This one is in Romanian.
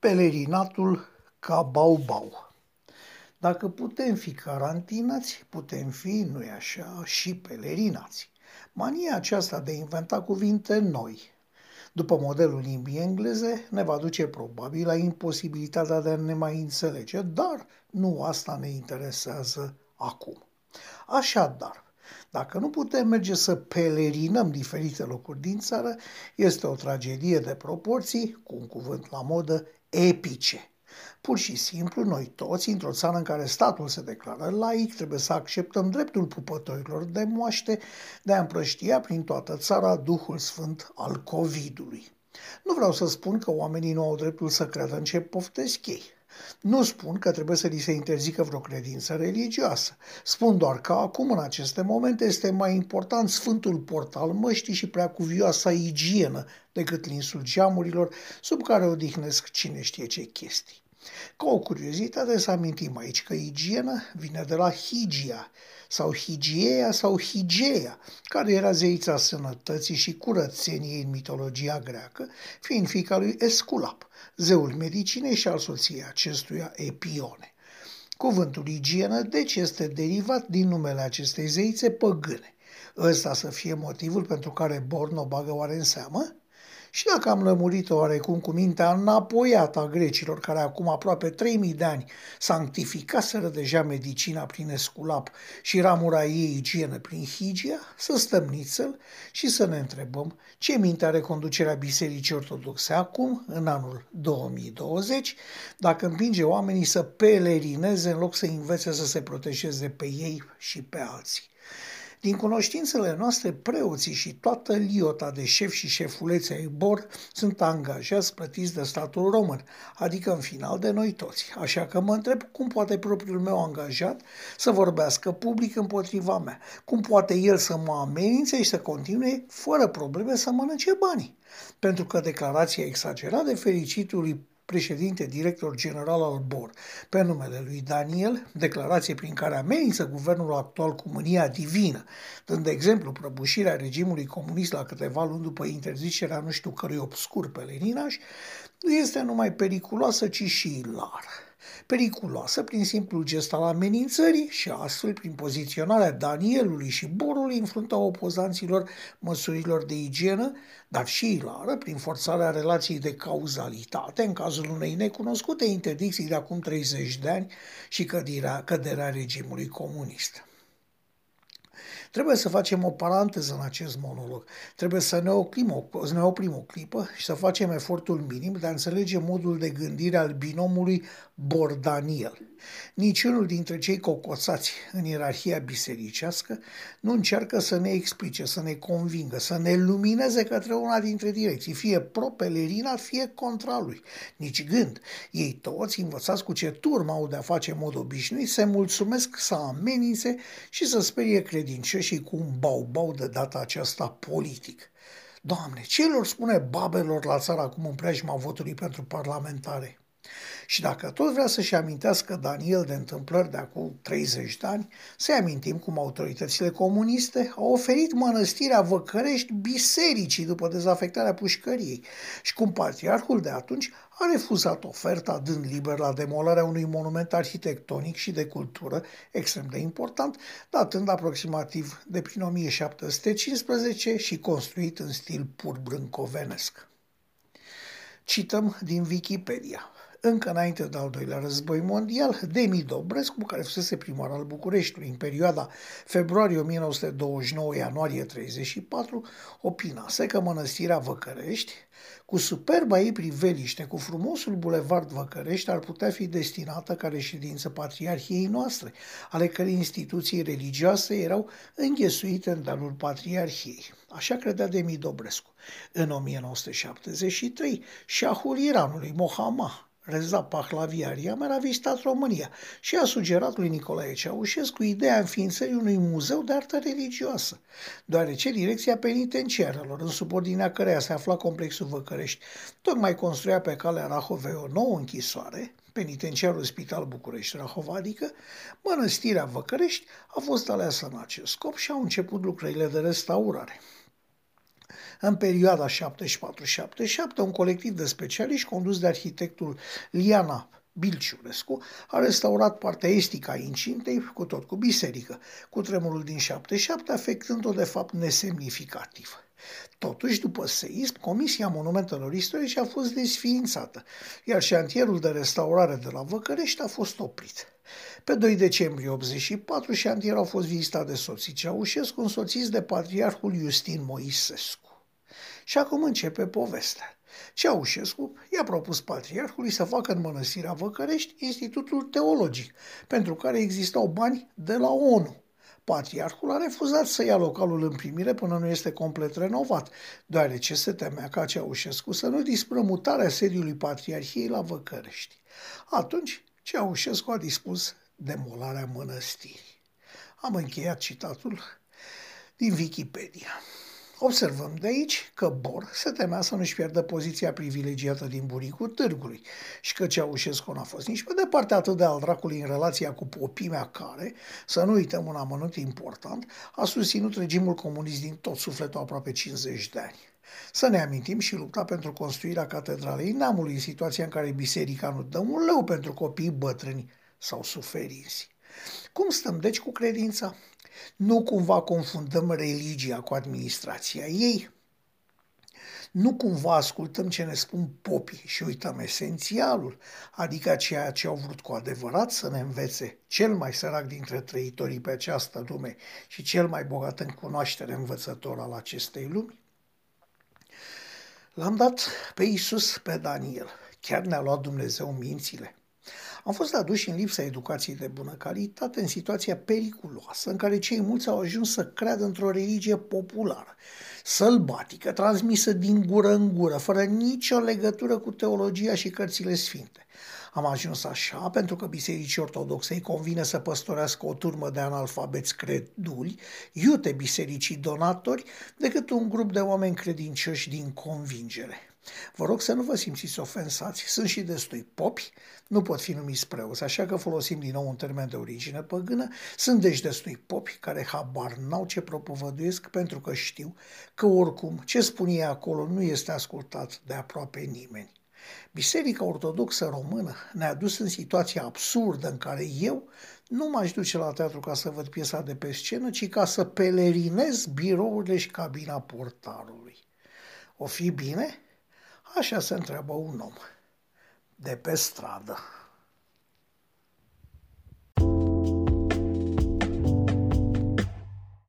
Pelerinatul ca bau-bau. Dacă putem fi carantinați, putem fi, nu-i așa, și pelerinați. Mania aceasta de a inventa cuvinte noi, după modelul limbii engleze, ne va duce probabil la imposibilitatea de a ne mai înțelege, dar nu asta ne interesează acum. Așadar, dacă nu putem merge să pelerinăm diferite locuri din țară, este o tragedie de proporții, cu un cuvânt la modă, epice. Pur și simplu, noi toți, într-o țară în care statul se declară laic, trebuie să acceptăm dreptul pupătorilor de moaște de a împrăștia prin toată țara Duhul Sfânt al COVID-ului. Nu vreau să spun că oamenii nu au dreptul să creadă în ce poftesc ei. Nu spun că trebuie să li se interzică vreo credință religioasă. Spun doar că acum, în aceste momente, este mai important Sfântul Port al măștii și preacuvioasa igienă decât linsul geamurilor sub care odihnesc cine știe ce chestii. Ca o curiozitate să amintim aici că igienă vine de la higia sau higiea sau higeia, care era zeița sănătății și curățeniei în mitologia greacă, fiind fica lui Esculap, zeul medicinei și al soției acestuia Epione. Cuvântul igienă deci este derivat din numele acestei zeițe păgâne. Ăsta să fie motivul pentru care Born o bagă oare în seamă? Și dacă am lămurit-o oarecum cu mintea înapoiată a grecilor, care acum aproape 3000 de ani sanctificaseră deja medicina prin esculap și ramura ei igienă prin higia, să stăm nițel și să ne întrebăm ce minte are conducerea Bisericii Ortodoxe acum, în anul 2020, dacă împinge oamenii să pelerineze în loc să învețe să se protejeze pe ei și pe alții. Din cunoștințele noastre, preoții și toată liota de șef și șefulețe ai BOR sunt angajați plătiți de statul român, adică în final de noi toți. Așa că mă întreb cum poate propriul meu angajat să vorbească public împotriva mea, cum poate el să mă amenințe și să continue fără probleme să mănânce banii. Pentru că declarația exagerată de fericitului președinte director general al BOR, pe numele lui Daniel, declarație prin care amenință guvernul actual cu mânia divină, dând de exemplu prăbușirea regimului comunist la câteva luni după interzicerea nu știu cărui obscur pe Leninaș, nu este numai periculoasă, ci și ilară periculoasă prin simplul gest al amenințării și astfel prin poziționarea Danielului și Borului în fruntea opozanților măsurilor de igienă, dar și ilară prin forțarea relației de cauzalitate în cazul unei necunoscute interdicții de acum 30 de ani și căderea, căderea regimului comunist. Trebuie să facem o paranteză în acest monolog. Trebuie să ne oprim o, să ne oprim o clipă și să facem efortul minim de a înțelege modul de gândire al binomului Bordaniel. Niciunul dintre cei cocoțați în ierarhia bisericească nu încearcă să ne explice, să ne convingă, să ne lumineze către una dintre direcții, fie pro-pelerina, fie contra lui. Nici gând. Ei toți, învățați cu ce turmă au de-a face în mod obișnuit, se mulțumesc să amenințe și să sperie credincioșii cu un bau-bau de data aceasta politic. Doamne, ce lor spune babelor la țară acum în preajma votului pentru parlamentare? Și dacă tot vrea să-și amintească Daniel de întâmplări de acum 30 de ani, să amintim cum autoritățile comuniste au oferit mănăstirea Văcărești bisericii după dezafectarea pușcăriei și cum patriarhul de atunci a refuzat oferta dând liber la demolarea unui monument arhitectonic și de cultură extrem de important, datând aproximativ de prin 1715 și construit în stil pur brâncovenesc. Cităm din Wikipedia încă înainte de al doilea război mondial, Demi Dobrescu, care fusese primar al Bucureștiului în perioada februarie 1929-ianuarie 34, opinase că mănăstirea Văcărești, cu superba ei priveliște, cu frumosul bulevard Văcărești, ar putea fi destinată ca reședință patriarhiei noastre, ale cărei instituții religioase erau înghesuite în danul patriarhiei. Așa credea Demi Dobrescu. În 1973, șahul Iranului, Mohammad, Reza Pahlaviaria mi-a vizitat România și a sugerat lui Nicolae Ceaușescu ideea înființării unui muzeu de artă religioasă, deoarece direcția penitenciarelor, în subordinea căreia se afla complexul Văcărești, tocmai construia pe calea Rahovei o nouă închisoare, penitenciarul Spital București Rahova, adică mănăstirea Văcărești, a fost aleasă în acest scop și au început lucrările de restaurare. În perioada 74-77, un colectiv de specialiști condus de arhitectul Liana Bilciurescu a restaurat partea estică a incintei, cu tot cu biserică, cu tremurul din 77 afectând-o de fapt nesemnificativ. Totuși, după seism, Comisia Monumentelor Istorice a fost desființată, iar șantierul de restaurare de la Văcărești a fost oprit. Pe 2 decembrie 84, șantierul a fost vizitat de soții Ceaușescu, însoțiți de patriarhul Justin Moisescu. Și acum începe povestea. Ceaușescu i-a propus patriarhului să facă în mănăstirea Văcărești Institutul Teologic, pentru care existau bani de la ONU. Patriarhul a refuzat să ia localul în primire până nu este complet renovat, deoarece se temea ca Ceaușescu să nu dispună mutarea sediului Patriarhiei la Văcărești. Atunci, Ceaușescu a dispus demolarea mănăstirii. Am încheiat citatul din Wikipedia. Observăm de aici că Bor se temea să nu-și pierdă poziția privilegiată din buricul târgului și că Ceaușescu n-a fost nici pe departe atât de al dracului în relația cu popimea care, să nu uităm un amănunt important, a susținut regimul comunist din tot sufletul aproape 50 de ani. Să ne amintim și lupta pentru construirea catedralei neamului în situația în care biserica nu dă un leu pentru copiii bătrâni sau suferinți. Cum stăm deci cu credința? Nu cumva confundăm religia cu administrația ei? Nu cumva ascultăm ce ne spun popii și uităm esențialul, adică ceea ce au vrut cu adevărat să ne învețe cel mai sărac dintre trăitorii pe această lume și cel mai bogat în cunoaștere învățător al acestei lumi? L-am dat pe Isus, pe Daniel. Chiar ne-a luat Dumnezeu mințile. Am fost aduși în lipsa educației de bună calitate în situația periculoasă în care cei mulți au ajuns să creadă într-o religie populară, sălbatică, transmisă din gură în gură, fără nicio legătură cu teologia și cărțile sfinte. Am ajuns așa pentru că Bisericii Ortodoxe îi convine să păstorească o turmă de analfabeți creduli, iute bisericii donatori, decât un grup de oameni credincioși din convingere. Vă rog să nu vă simțiți ofensați, sunt și destui popi, nu pot fi numiți preoți, așa că folosim din nou un termen de origine păgână, sunt deci destui popi care habar n-au ce propovăduiesc pentru că știu că oricum ce spun ei acolo nu este ascultat de aproape nimeni. Biserica Ortodoxă Română ne-a dus în situația absurdă în care eu nu m-aș duce la teatru ca să văd piesa de pe scenă, ci ca să pelerinez birourile și cabina portarului. O fi bine? Așa se întreabă un om de pe stradă.